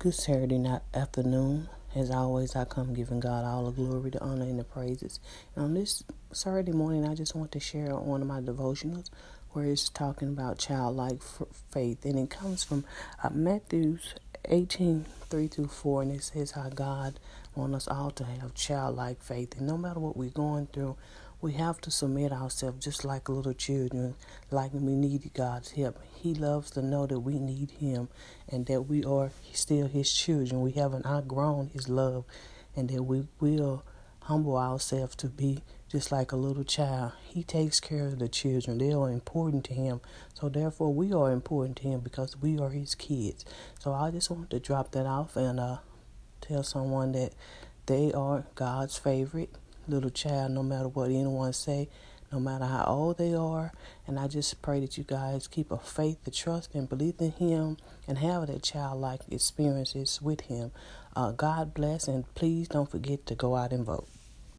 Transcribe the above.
Good Saturday night afternoon. As always, I come giving God all the glory, the honor, and the praises. And on this Saturday morning, I just want to share one of my devotionals where it's talking about childlike faith. And it comes from uh, Matthew 18 3 through 4. And it says how God wants us all to have childlike faith. And no matter what we're going through, we have to submit ourselves just like little children, like we need God's help. He loves to know that we need Him and that we are still His children. We haven't outgrown His love and that we will humble ourselves to be just like a little child. He takes care of the children. They are important to him. So therefore we are important to him because we are his kids. So I just want to drop that off and uh, tell someone that they are God's favorite little child, no matter what anyone say, no matter how old they are. And I just pray that you guys keep a faith, a trust, and believe in Him, and have that childlike experiences with Him. Uh, God bless, and please don't forget to go out and vote.